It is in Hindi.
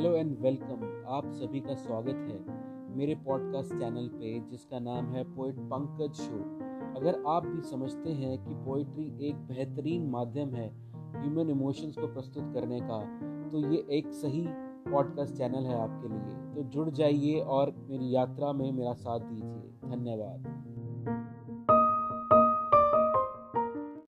हेलो एंड वेलकम आप सभी का स्वागत है मेरे पॉडकास्ट चैनल पे, जिसका नाम है पोइट पंकज शो अगर आप भी समझते हैं कि पोइट्री एक बेहतरीन माध्यम है ह्यूमन इमोशंस को प्रस्तुत करने का तो ये एक सही पॉडकास्ट चैनल है आपके लिए। तो जुड़ जाइए और मेरी यात्रा में मेरा साथ दीजिए। धन्यवाद।